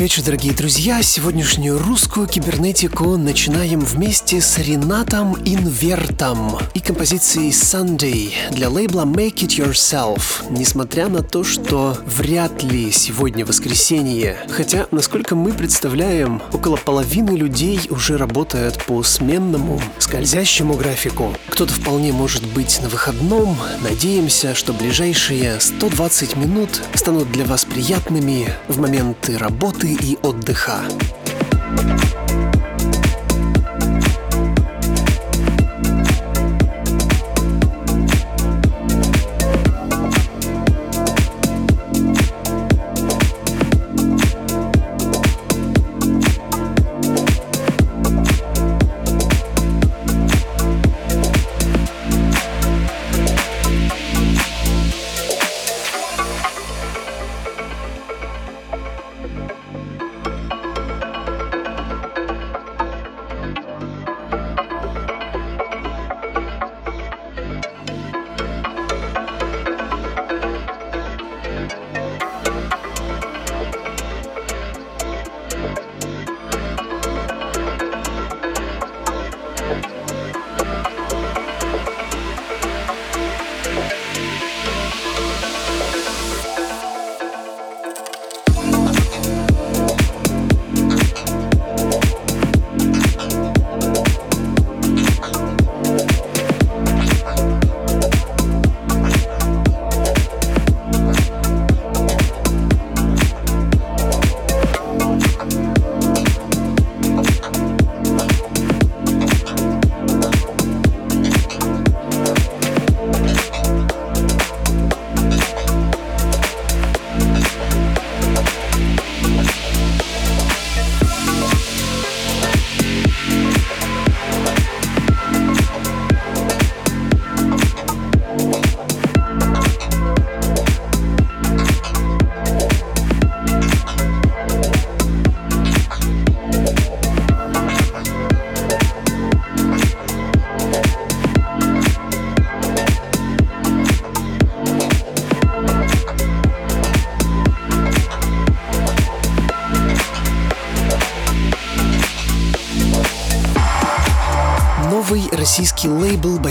Добрый вечер, дорогие друзья. Сегодняшнюю русскую кибернетику начинаем вместе с Ренатом Инвертом и композицией Sunday для лейбла Make It Yourself. Несмотря на то, что вряд ли сегодня воскресенье, хотя, насколько мы представляем, около половины людей уже работают по сменному, скользящему графику. Кто-то вполне может быть на выходном. Надеемся, что ближайшие 120 минут станут для вас приятными в моменты работы и отдыха.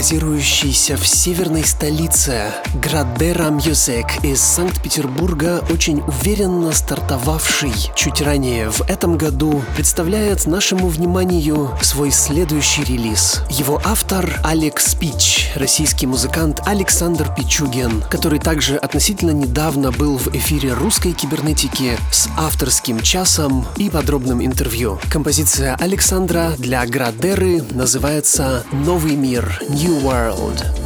Базирующийся в северной столице Градера Music из Санкт-Петербурга, очень уверенно стартовавший чуть ранее в этом году, представляет нашему вниманию свой следующий релиз. Его автор Алекс Пич, российский музыкант Александр Пичугин, который также относительно недавно был в эфире русской кибернетики с авторским часом и подробным интервью. Композиция Александра для Градеры называется «Новый мир» New World.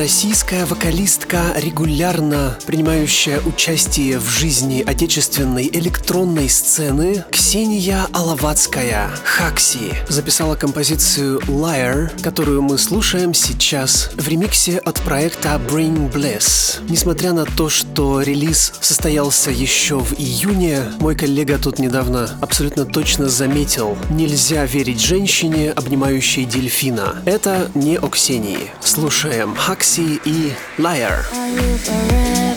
Российская вокалистка, регулярно принимающая участие в жизни отечественной электронной сцены, Ксения Алаватская, Хакси, записала композицию Liar, которую мы слушаем сейчас в ремиксе от проекта Bring Bliss. Несмотря на то, что релиз состоялся еще в июне, мой коллега тут недавно абсолютно точно заметил, нельзя верить женщине, обнимающей дельфина. Это не о Ксении. Слушаем Хакси и Liar. Эта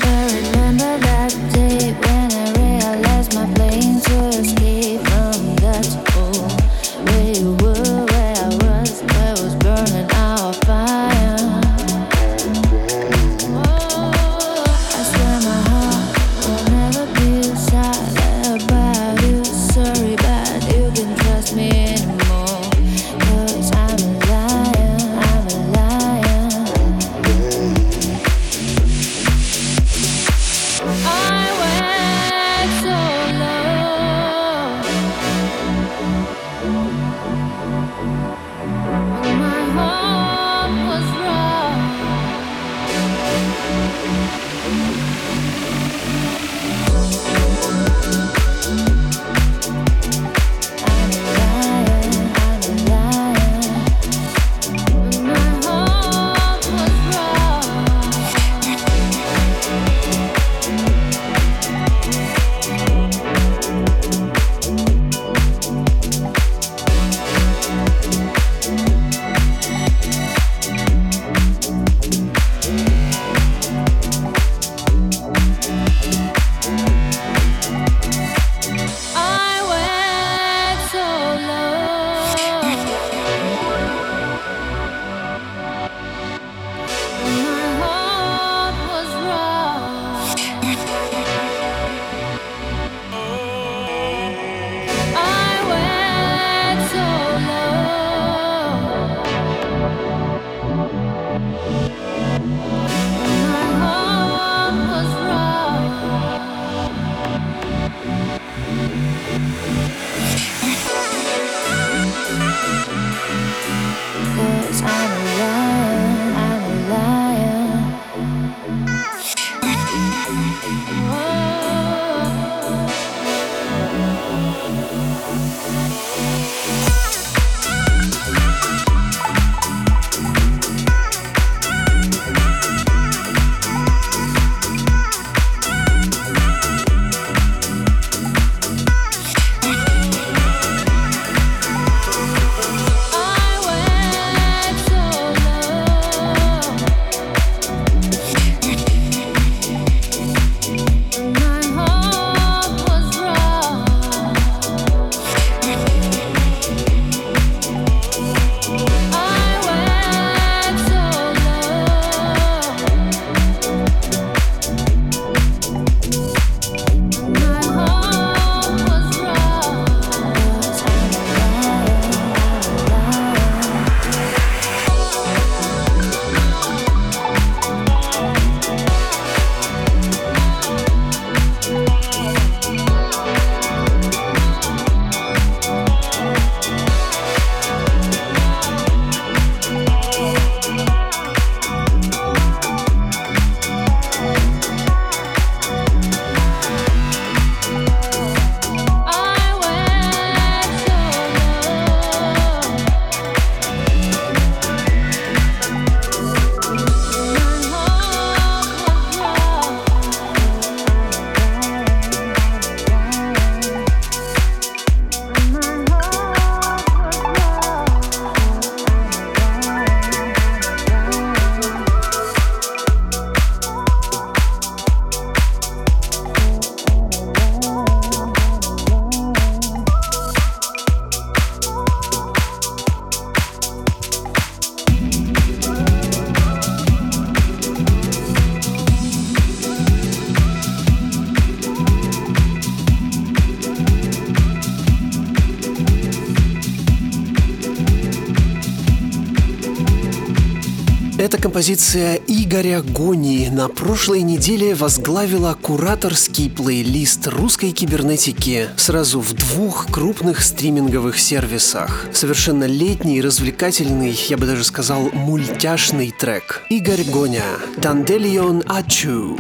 композиция Игоря Гони на прошлой неделе возглавила кураторский плейлист русской кибернетики сразу в двух крупных стриминговых сервисах. Совершенно летний, развлекательный, я бы даже сказал, мультяшный трек. Игорь Гоня, Данделион Ачу.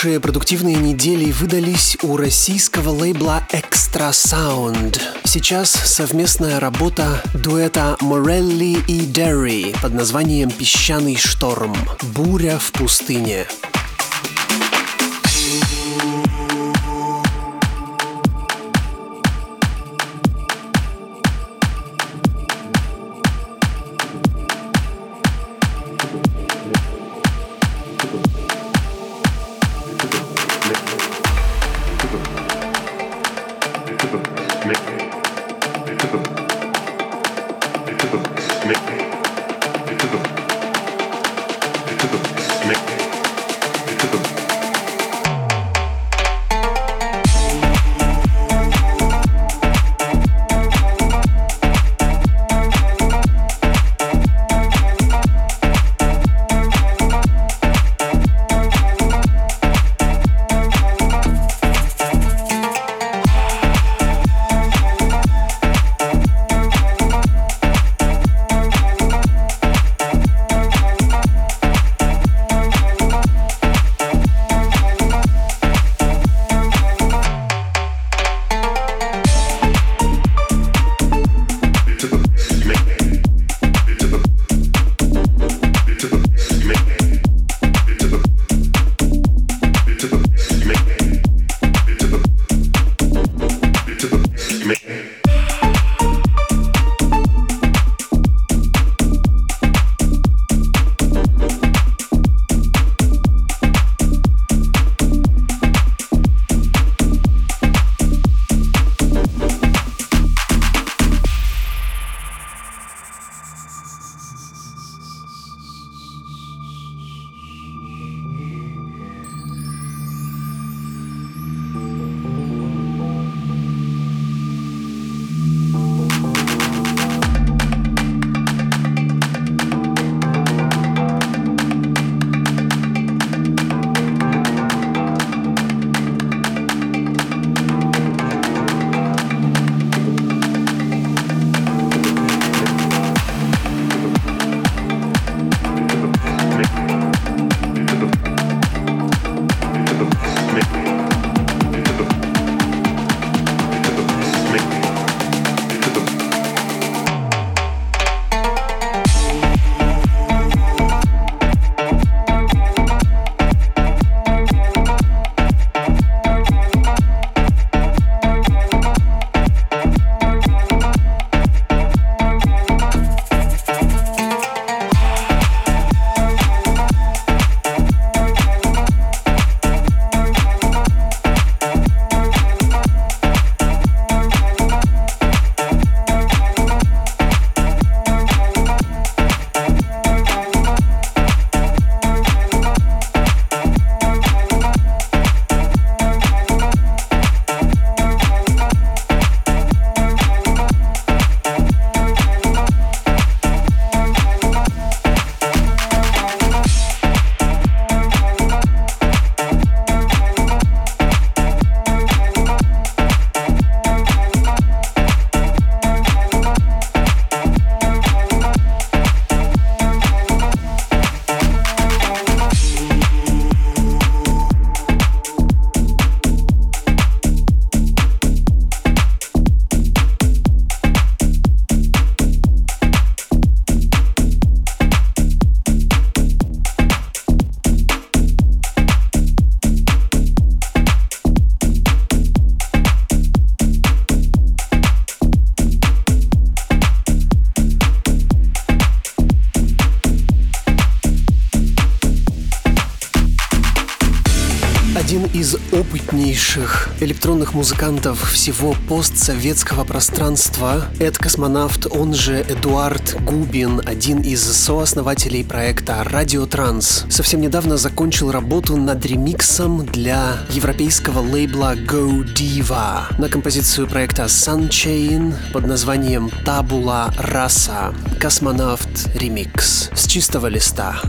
Хорошие продуктивные недели выдались у российского лейбла Extra Sound. Сейчас совместная работа дуэта Морелли и Дерри под названием «Песчаный шторм. Буря в пустыне». Электронных музыкантов всего постсоветского пространства. Эд Космонавт, он же Эдуард Губин, один из сооснователей проекта Радио Транс, совсем недавно закончил работу над ремиксом для европейского лейбла Go Diva на композицию проекта Sunchain под названием Tabula Rasa. Космонавт ремикс с чистого листа.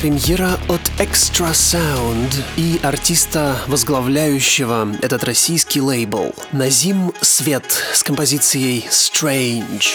Премьера от Extra Sound и артиста, возглавляющего этот российский лейбл. Назим Свет с композицией Strange.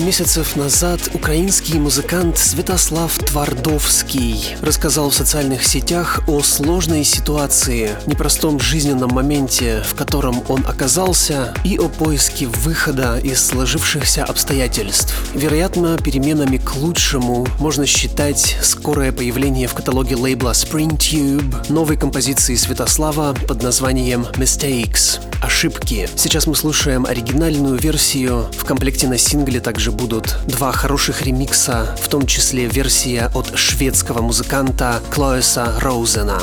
Месяцев назад украинский музыкант Святослав Твардовский рассказал в социальных сетях о сложной ситуации, непростом жизненном моменте, в котором он оказался, и о поиске выхода из сложившихся обстоятельств. Вероятно, переменами к лучшему можно считать скорое появление в каталоге лейбла Spring Tube новой композиции Святослава под названием Mistakes ошибки. Сейчас мы слушаем оригинальную версию. В комплекте на сингле также будут два хороших ремикса, в том числе версия от шведского музыканта Клоэса Роузена.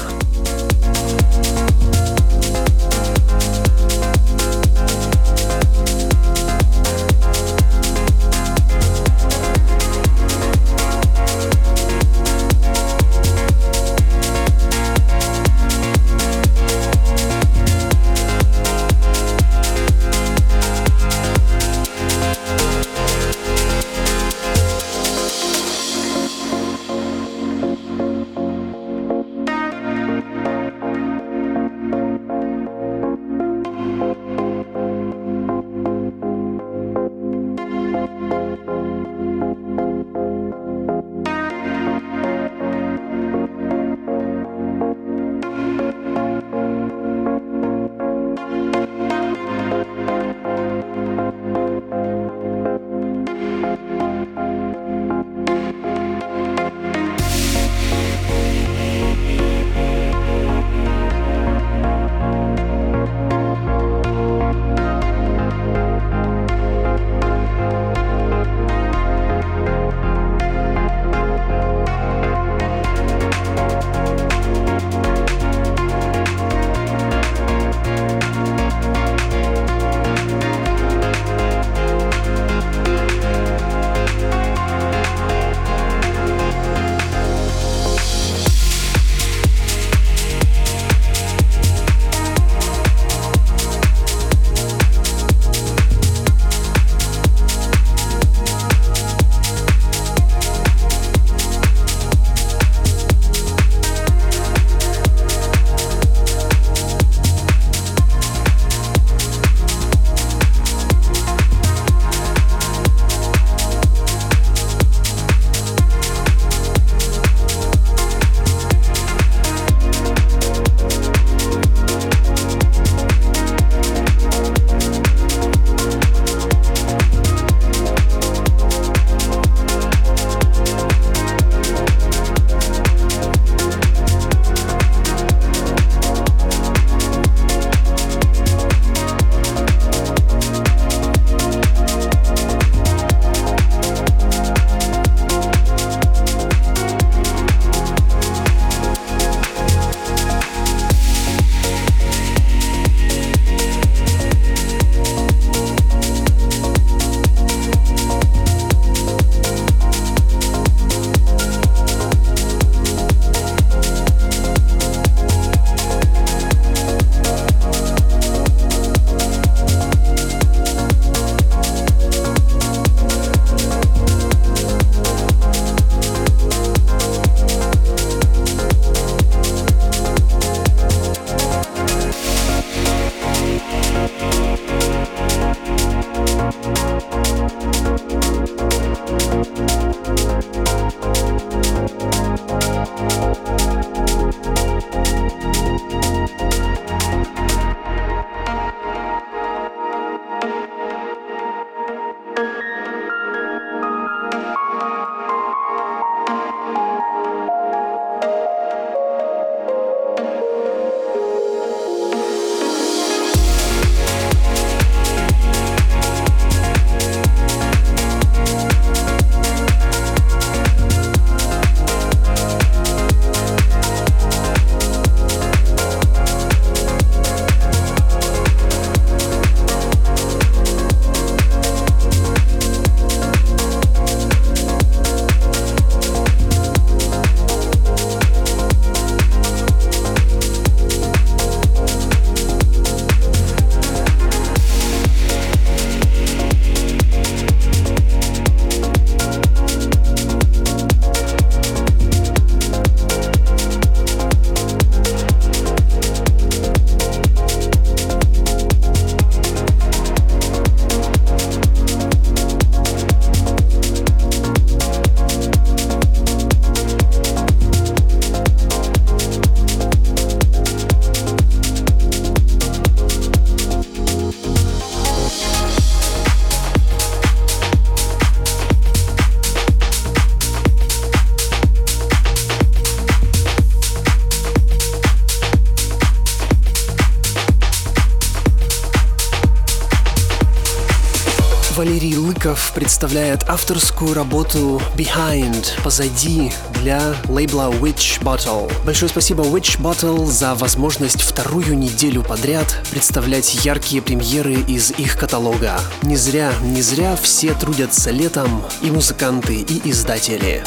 Представляет авторскую работу Behind, позади, для лейбла Witch Bottle. Большое спасибо Witch Bottle за возможность вторую неделю подряд представлять яркие премьеры из их каталога. Не зря, не зря все трудятся летом, и музыканты, и издатели.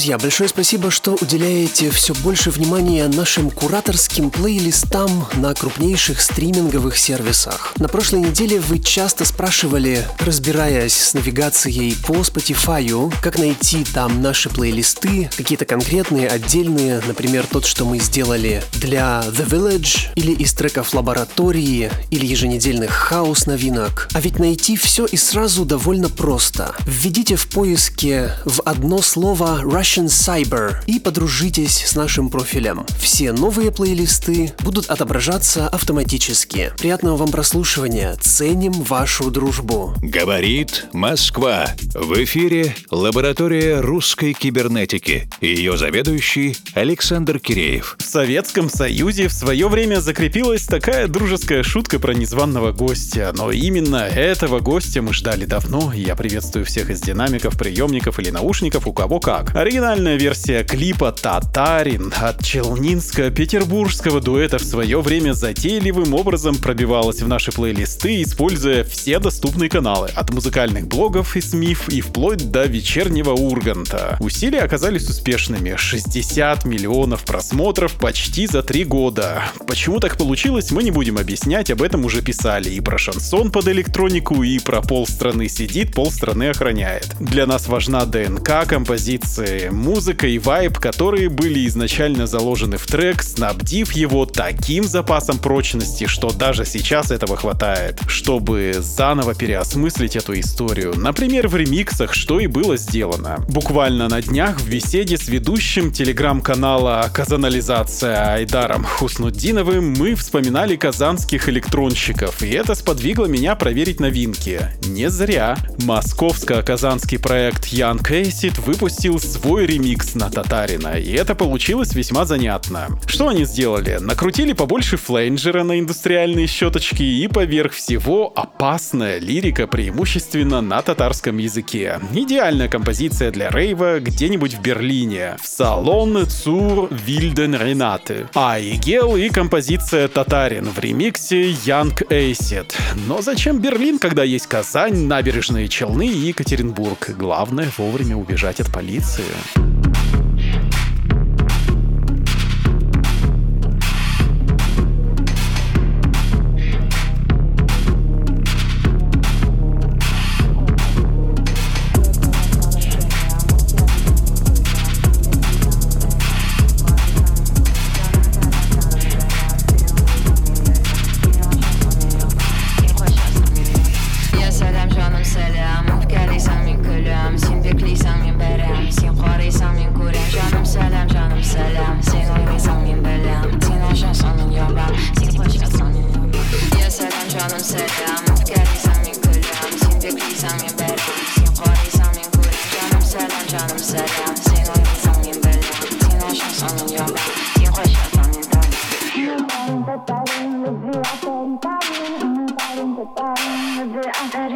Друзья, большое спасибо, что уделяете все больше внимания нашим кураторским плейлистам на крупнейших стриминговых сервисах. На прошлой неделе вы часто спрашивали, разбираясь с навигацией по Spotify, как найти там наши плейлисты, какие-то конкретные, отдельные, например, тот, что мы сделали для The Village, или из треков лаборатории, или еженедельных хаос новинок. А ведь найти все и сразу довольно просто. Введите в поиске в одно слово Rush Russian Cyber и подружитесь с нашим профилем. Все новые плейлисты будут отображаться автоматически. Приятного вам прослушивания. Ценим вашу дружбу. Говорит Москва. В эфире лаборатория русской кибернетики. Ее заведующий Александр Киреев. В Советском Союзе в свое время закрепилась такая дружеская шутка про незваного гостя. Но именно этого гостя мы ждали давно, я приветствую всех из динамиков, приемников или наушников, у кого как. Оригинальная версия клипа «Татарин» от челнинско-петербургского дуэта в свое время затейливым образом пробивалась в наши плейлисты, используя все доступные каналы, от музыкальных блогов и СМИФ и вплоть до вечернего Урганта. Усилия оказались успешными. 60 миллионов просмотров почти за три года. Почему так получилось, мы не будем объяснять, об этом уже писали и про шансон под электронику, и про полстраны сидит, полстраны охраняет. Для нас важна ДНК композиции, музыка и вайб, которые были изначально заложены в трек, снабдив его таким запасом прочности, что даже сейчас этого хватает, чтобы заново переосмыслить эту историю. Например, в ремиксах, что и было сделано. Буквально на днях в беседе с ведущим телеграм-канала «Казанализация» Айдаром Хуснуддиновым мы вспоминали казанских электронщиков, и это сподвигло меня проверить новинки. Не зря. Московско-казанский проект Young Acid выпустил свой ремикс на Татарина, и это получилось весьма занятно. Что они сделали? Накрутили побольше флейнджера на индустриальные щеточки и поверх всего опасная лирика преимущественно на татарском языке. Идеальная композиция для рейва где-нибудь в Берлине. В салон Цур Вильден Ренаты. А Игел и композиция Татарин в ремиксе Young Acid. Но зачем Берлин, когда есть Казань, набережные Челны и Екатеринбург? Главное вовремя убежать от полиции. Я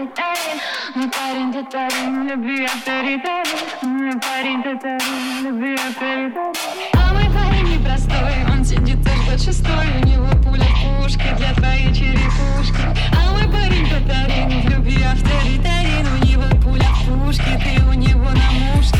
Мой парень татарин, люби авторитарин Мой парень татарин, люби авторитарин А мой парень непростой, он сидит и ждет шестой У него пуля в пушке для твоей черепушки А мой парень татарин, любви авторитарин У него пуля в пушке, ты у него на мушке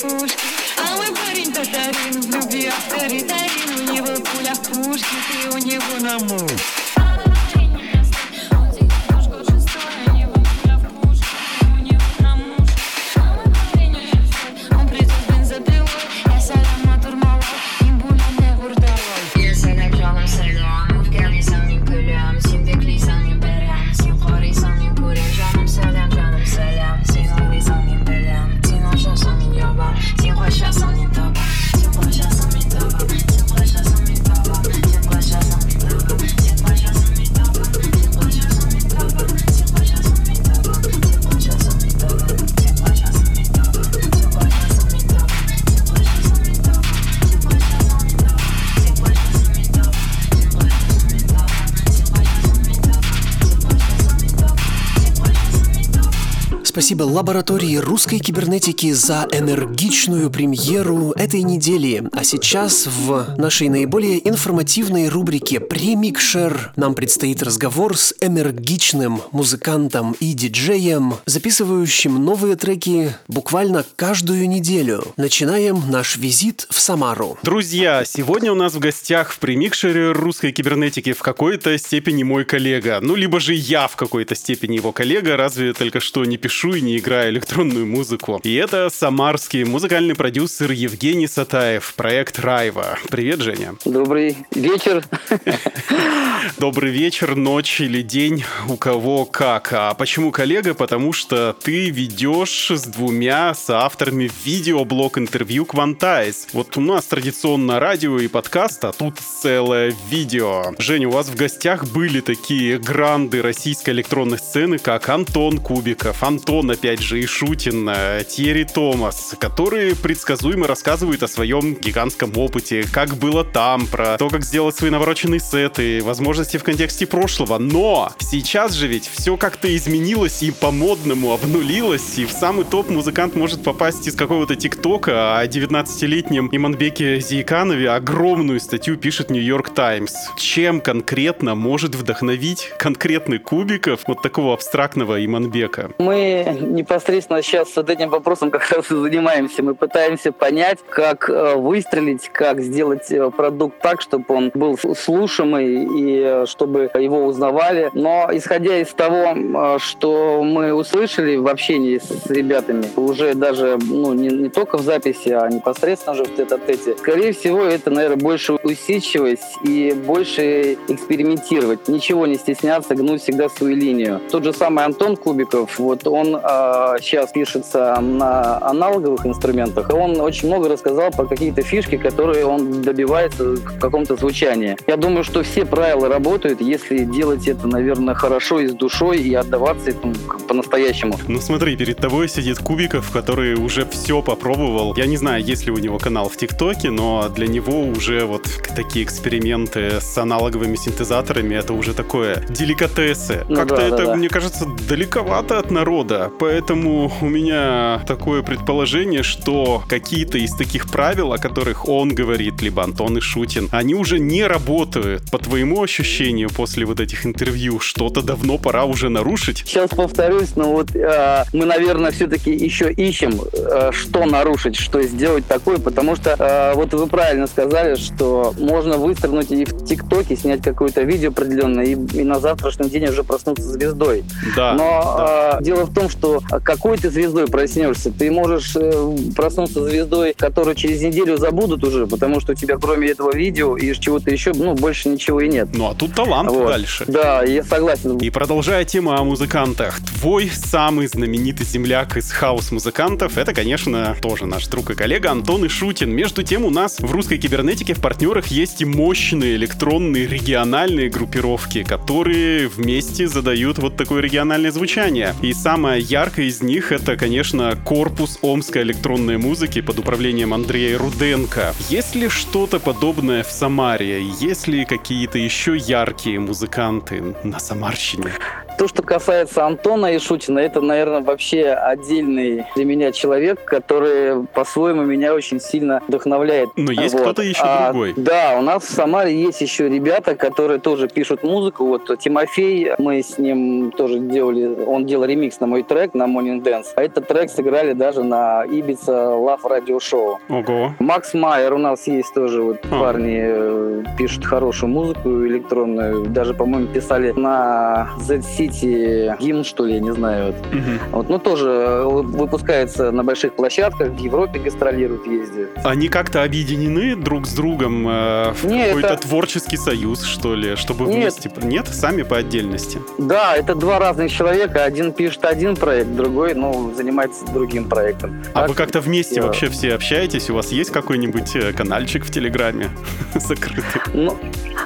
пушки. А мы парень татарин в любви авторитарин. У него пуля в пушке, ты у него на мушке. Спасибо лаборатории русской кибернетики за энергичную премьеру этой недели. А сейчас в нашей наиболее информативной рубрике «Премикшер» нам предстоит разговор с энергичным музыкантом и диджеем, записывающим новые треки буквально каждую неделю. Начинаем наш визит в Самару. Друзья, сегодня у нас в гостях в премикшере русской кибернетики в какой-то степени мой коллега. Ну, либо же я в какой-то степени его коллега, разве только что не пишу и не играю электронную музыку. И это самарский музыкальный продюсер Евгений Сатаев, проект Райва. Привет, Женя. Добрый вечер. Добрый вечер, ночь или день, у кого как. А почему коллега? Потому что ты ведешь с двумя соавторами видеоблог интервью Quantize. Вот у нас традиционно радио и подкаст, а тут целое видео. Женя, у вас в гостях были такие гранды российской электронной сцены, как Антон Кубиков, Антон, опять же, и Шутин, э, Терри Томас, которые предсказуемо рассказывают о своем гигантском опыте, как было там, про то, как сделать свои навороченные сеты, возможности в контексте прошлого. Но сейчас же ведь все как-то изменилось и по-модному обнулилось, и в самый топ музыкант может попасть из какого-то ТикТока, а о 19-летнем Иманбеке Зиеканове огромную статью пишет Нью-Йорк Таймс. Чем конкретно может вдохновить конкретный Кубиков вот такого абстрактного Иманбека? Мы непосредственно сейчас с этим вопросом как раз и занимаемся. Мы пытаемся понять, как э, выстрелить, как сделать э, продукт так, чтобы он был слушаемый и э, чтобы его узнавали. Но исходя из того, что мы услышали в общении с ребятами, уже даже ну, не, не только в записи, а непосредственно уже в тет-а-тете, скорее всего, это, наверное, больше усидчивость и больше экспериментировать. Ничего не стесняться, гнуть всегда свою линию. Тот же самый Антон Кубиков, вот он э, сейчас пишется на аналоговых инструментах, и он очень много рассказал про какие-то фишки, которые он добивается в каком-то звучании. Я думаю, что все правила работают, если делать это, наверное, хорошо и с душой, и отдаваться этому по-настоящему. Ну смотри, перед тобой сидит Кубиков, который уже все попробовал. Я не знаю, есть ли у него канал в ТикТоке, но для него уже вот такие эксперименты с аналоговыми синтезаторами это уже такое деликатесы. Ну Как-то да, это, да, да. мне кажется, далековато от народа. Поэтому у меня такое предположение, что какие-то из таких правил, о которых он говорит, либо Антон и Шутин, они уже не работают. По твоему ощущению после вот этих интервью, что-то давно пора уже нарушить. Сейчас повторюсь, но вот э, мы, наверное, все-таки еще ищем, э, что нарушить, что сделать такое, потому что э, вот вы правильно сказали, что можно выстрелить и в ТикТоке, снять какое-то видео определенное, и, и на завтрашний день уже проснуться звездой. Да. Но да. э, дело в том, что какой ты звездой проснешься, ты можешь э, проснуться звездой, которую через неделю забудут уже, потому что у тебя кроме этого видео и чего-то еще, ну, больше ничего и нет. Ну а тут талант Вот. дальше. Да, я согласен. И продолжая тему о музыкантах, твой самый знаменитый земляк из хаус-музыкантов, это, конечно, тоже наш друг и коллега Антон Ишутин. Между тем, у нас в русской кибернетике в партнерах есть и мощные электронные региональные группировки, которые вместе задают вот такое региональное звучание. И самое яркое из них это, конечно, корпус омской электронной музыки под управлением Андрея Руденко. Есть ли что-то подобное в Самаре? Есть ли какие-то еще яркие музыканты на Самарщине? То, что касается Антона Ишутина, это, наверное, вообще отдельный для меня человек, который по-своему меня очень сильно вдохновляет. Но есть Вот. кто-то еще А, другой. Да, у нас в Самаре есть еще ребята, которые тоже пишут музыку. Вот Тимофей, мы с ним тоже делали, он делал ремикс на мой трек, на Morning Dance. А этот трек сыграли даже на Ibiza Love Radio Show. Ого. Макс Майер у нас есть тоже, вот А. парни э, пишут хорошую музыку электронную. Даже, по-моему, писали на Z-City гимн, что ли, я не знаю. Вот. Мгм. Вот, ну, тоже э, выпускается на больших площадках, в Европе гастролируют, ездят. Они как-то объединены друг с другом э, в Не, какой-то это- творческий союз, что ли, чтобы Нет. вместе... Нет, сами по отдельности. Да, это два разных человека. Один пишет один проект, другой, ну, занимается другим проектом. А Так, вы как-то вместе я- вообще все общаетесь? У вас есть какой-нибудь э, каналчик в Телеграме закрытый? Ну,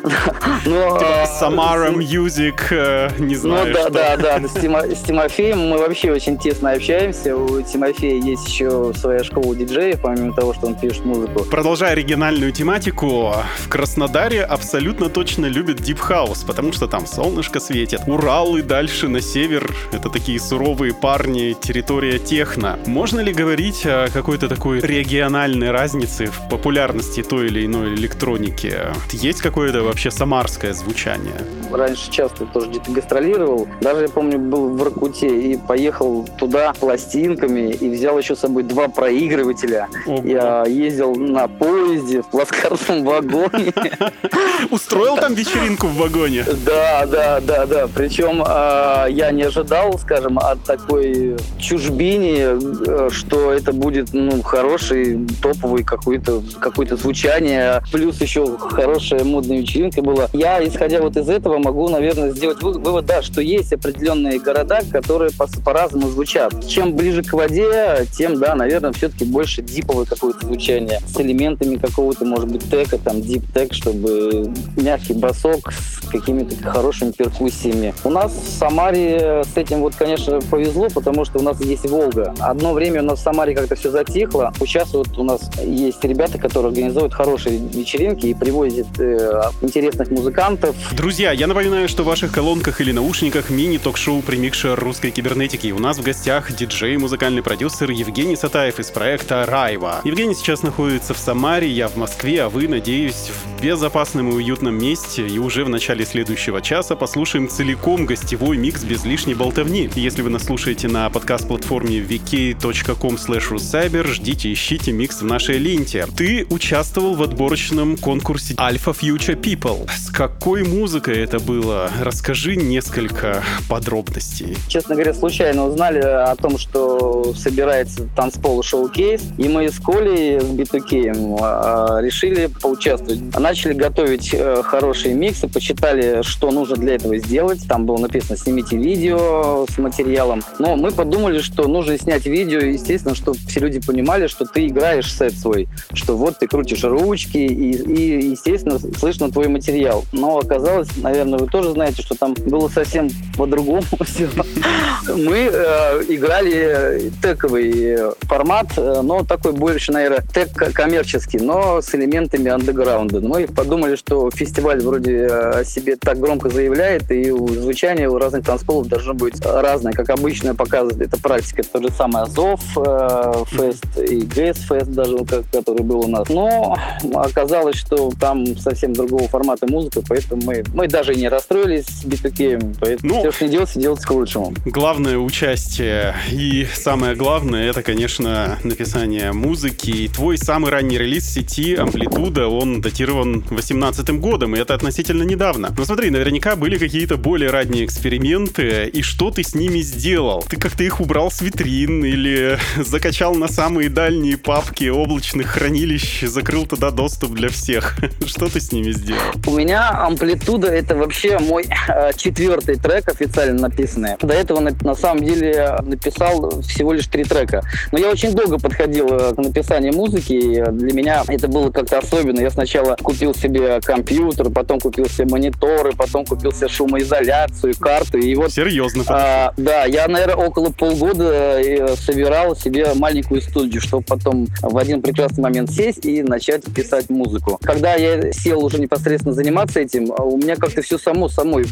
ну, Типа а, Самара с- Music, э, не Ну да, да, да, с, Тимо- с Тимофеем мы вообще очень тесно общаемся. У Тимофея есть еще своя школа диджеев, помимо того, что он пишет музыку. Продолжая оригинальную тематику, в Краснодаре абсолютно точно любят House, потому что там солнышко светит. Урал и дальше на север — это такие суровые парни, территория техно. Можно ли говорить о какой-то такой региональной разнице в популярности той или иной электроники? Есть какое-то вообще самарское звучание? Раньше часто тоже где-то гастролировал. Даже, я помню, был в Иркуте и поехал туда пластинками и взял еще с собой два проигрывателя. Ого. Я ездил на поезде в плацкартном вагоне. Устроил там вечеринку в вагоне? Да, да, да, да. Причем а, я не ожидал, скажем, от такой чужбине, э, что это будет ну, хороший топовый какой-то какое-то звучание, плюс еще хорошая модная вечеринка была. Я, исходя вот из этого, могу, наверное, сделать вы- вывод, да, что есть определенные города, которые по- по-разному звучат. Чем ближе к воде, тем, да, наверное, все-таки больше диповое какое-то звучание с элементами какого-то, может быть, тека, там, дип-тек, чтобы мягкий басок с какими-то хорошими перкуссиями. У нас в Самаре с этим вот, конечно, повезло, потому что у нас есть Волга. Одно время у нас в Самаре как-то все затихло. Сейчас вот у нас есть ребята, которые организуют хорошие вечеринки и привозят э, интересных музыкантов. Друзья, я напоминаю, что в ваших колонках или наушниках мини-ток-шоу «Примикшер русской кибернетики». И у нас в гостях диджей, музыкальный продюсер Евгений Сатаев из проекта «Райва». Евгений сейчас находится в Самаре, я в Москве, а вы, надеюсь, в безопасном и уютном месте. И уже в начале следующего часа послушаем целиком гостевой микс без лишней болтовни. Если вы нас слушаете на подкаст-платформе vk.com russcyber, ждите, ищите микс в нашей ленте. Ты участвовал в отборочном конкурсе Alpha Future People. С какой музыкой это было? Расскажи несколько подробностей. Честно говоря, случайно узнали о том, что собирается танцпол шоу-кейс, и мы с Колей, с B2K, а, решили поучаствовать. Начали готовить э, хорошие миксы, посчитали, что нужно для этого сделать. Там было написано «снимите видео с материалом». Но мы подумали, что нужно снять видео, естественно, чтобы все люди понимали, что ты играешь сет свой, что вот ты крутишь ручки, и, и, естественно, слышно твой материал. Но оказалось, наверное, вы тоже знаете, что там было совсем по-другому все. Мы э, играли тековый формат, э, но такой больше, наверное, тек коммерческий, но с элементами андеграунда. Мы подумали, что фестиваль вроде э, о себе так громко заявляет, и у звучания у разных танцполов должно быть разное. Как обычно показывает эта практика, то же самое Азов э, фест и ГЭС фест даже, который был у нас. Но оказалось, что там совсем другого формата музыка, поэтому мы, мы даже не расстроились с B2K, поэтому Ну, все, что не делается, делается к лучшему. Главное участие и самое главное это, конечно, написание музыки. И твой самый ранний релиз в сети Амплитуда, он датирован 18 годом, и это относительно недавно. Но смотри, наверняка были какие-то более ранние эксперименты, и что ты с ними сделал? Ты как-то их убрал с витрин или закачал на самые дальние папки облачных хранилищ, закрыл туда доступ для всех? Что ты с ними сделал? У меня амплитуда это вообще мой э, четвертый трек официально написанный. До этого на, на самом деле написал всего лишь три трека. Но я очень долго подходил э, к написанию музыки. и Для меня это было как-то особенно. Я сначала купил себе компьютер, потом купил себе монитор мониторы, потом купил себе шумоизоляцию, карту, и вот Серьезно. а, да, я, наверное, около полгода э, собирал себе маленькую студию, чтобы потом в один прекрасный момент сесть и начать писать музыку. Когда я сел уже непосредственно заниматься этим, а у меня как-то все само самой.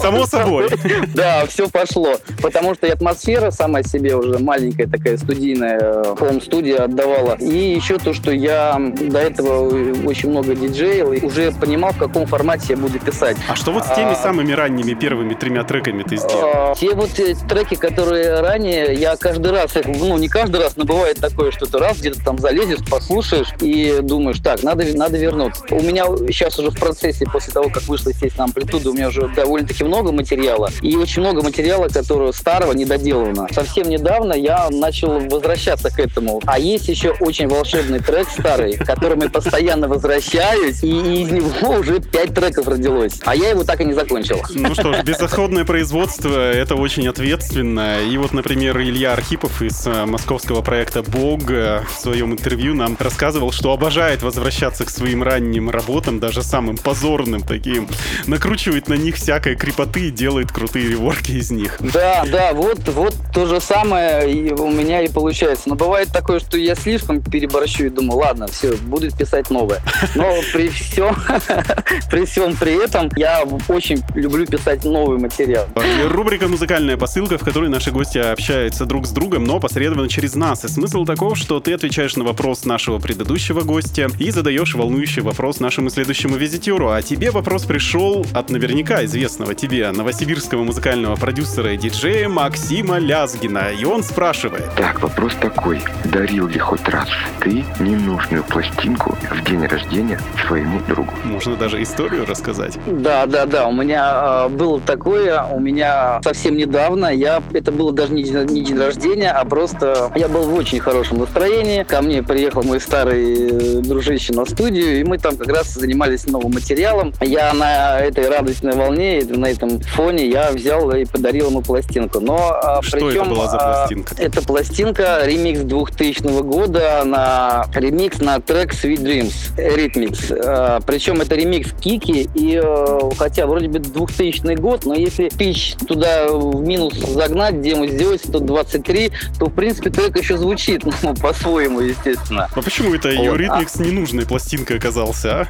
Само собой. Да, все пошло. Потому что и атмосфера сама себе уже маленькая такая студийная, хоум-студия отдавала. И еще то, что я до этого очень много диджейл и уже понимал, в каком формате я буду писать. А что вот с теми А, самыми ранними первыми тремя треками ты сделал? а, Те вот э, треки, которые ранее, я каждый раз, их, ну не каждый раз, но бывает такое, что ты раз где-то там залезешь, послушаешь и думаешь, так, надо, надо вернуться. У меня сейчас уже в процессе, после того, как вышла, естественно, амплитуда, у меня уже довольно-таки много материала. И очень много материала, которого старого недоделано. Совсем недавно я начал возвращаться к этому. А есть еще очень волшебный трек старый, к которому я постоянно возвращаюсь, и из него уже пять треков родилось. А я его так и не закончил. Ну что ж, безотходное производство — это очень ответственно. И вот, например, Илья Архипов из э, московского проекта «Бог» э, в своем интервью нам рассказывал, что обожает возвращаться к своим ранним работам, даже самым позорным таким. Накручивает на них всякой крепоты и делает крутые реворки из них. Да, да, вот, вот то же самое и у меня и получается. Но бывает такое, что я слишком переборщу и думаю, ладно, все, буду писать новое. Но при всем, при всем при этом я очень люблю писать новый материал. И Рубрика «Музыкальная посылка», в которой наши гости общаются друг с другом, но посредственно через нас. И смысл таков, что ты отвечаешь на вопрос нашего предыдущего гостя и задаешь волнующий вопрос нашему следующему визитеру. А тебе вопрос пришел от наверняка известного тебе новосибирского музыкального продюсера и диджея Максима Лязгина. И он спрашивает. Так, вопрос такой. Дарил ли хоть раз ты ненужную пластинку в день рождения своему другу? Можно даже историю рассказать. Да, да, да. У меня э, было такое, у меня совсем недавно, я это было даже не, день- не день рождения, а просто я был в очень хорошем настроении. Ко мне приехал мой старый э, дружище на студию, и мы там как раз занимались новым материалом. Я на этой радостной волне, на этом фоне я взял и подарил ему пластинку. Но а, Что причем, это была за а, пластинка? это пластинка ремикс 2000 года на ремикс на трек Sweet Dreams Rhythmix. А, Причем это ремикс Кики, и э, хотя вроде бы 2000 год, но если pitch туда в минус загнать, темп сделать 123, то в принципе трек еще звучит, ну, по-своему, естественно. А почему это Вот, а- Eurythmics ненужной пластинкой оказался, а?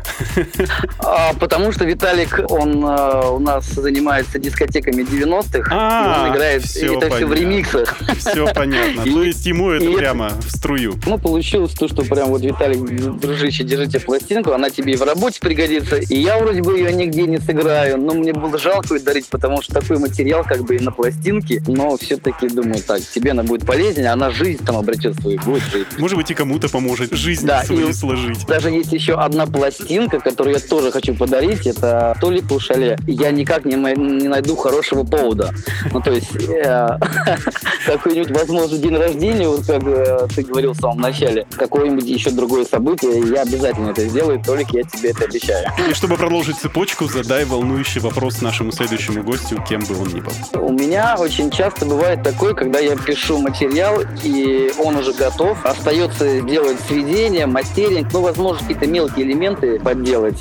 А, потому что Виталик, он э, у нас занимается дискотеками 90-х, А, и он играет всё это все в понятно. ремиксах. Все понятно. И- То есть ему это прямо в струю. Ну, получилось то, что прям вот, Виталик, дружище, держите пластинку, она тебе и в работе пригодится. И я вроде бы ее нигде не сыграю, но мне было жалко ее дарить, потому что такой материал как бы и на пластинке, но все-таки думаю, так, тебе она будет полезнее, она жизнь там обретет свою, будет жить. Может быть, и кому-то поможет жизнь Да, свою сложить. Даже есть еще одна пластинка, которую я тоже хочу подарить, это Толик Шале. Я никак не, не найду хорошего повода. Ну, то есть, э, какой-нибудь, возможно, день рождения, вот как э, ты говорил в самом начале, какое-нибудь еще другое событие, я обязательно это сделаю, Толик, я тебе это обещаю. И чтобы продолжить цепочку, задай волнующий вопрос нашему следующему гостю, кем бы он ни был. У меня очень часто бывает такое, когда я пишу материал, и он уже готов. Остается сделать сведение, мастеринг, ну, возможно, какие-то мелкие элементы подделать.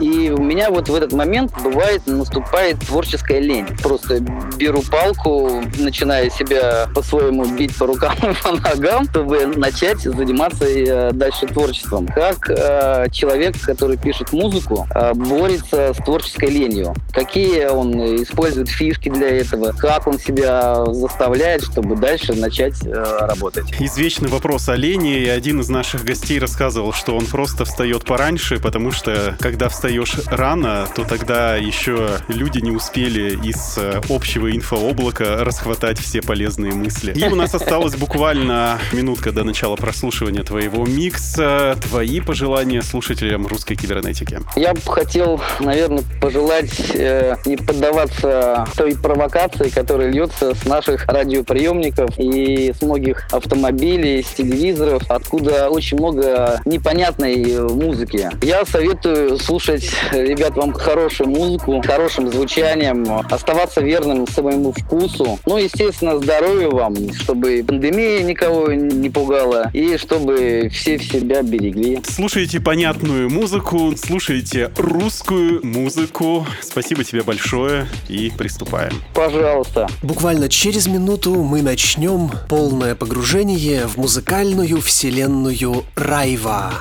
И у меня вот в этот момент бывает, наступает творческая лень. Просто беру палку, начинаю себя по-своему бить по рукам и по ногам, чтобы начать заниматься э, дальше творчеством. Как э, человек, который пишет музыку, э, борется с творческой ленью? Какие он использует фишки для этого? Как он себя заставляет, чтобы дальше начать э, работать? Извечный вопрос о лени, и один из наших гостей рассказывал, что он просто встает пораньше, потому что когда встаешь рано, то тогда еще люди не успели из э, общего инфооблака расхватать все полезные мысли. И у нас осталось буквально минутка до начала прослушивания твоего микса. Твои пожелания слушателям русской кибернетики. Я бы хотел, наверное, пожелать э, не поддаваться той провокации, которая льется с наших радиоприемников и с многих автомобилей, с телевизоров, откуда очень много непонятной музыки. Я советую слушать, ребят, вам хорошую музыку, хорошим звучанием, оставаться верным своему вкусу. Ну, естественно, здоровья вам, чтобы пандемия никого не пугала и чтобы все себя берегли. Слушайте понятную музыку, слушайте русскую музыку. музыку. Спасибо тебе большое и приступаем. Пожалуйста. Буквально через минуту мы начнем полное погружение в музыкальную вселенную Райва.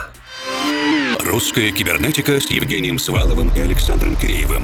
Русская кибернетика с Евгением Сваловым и Александром Киреевым.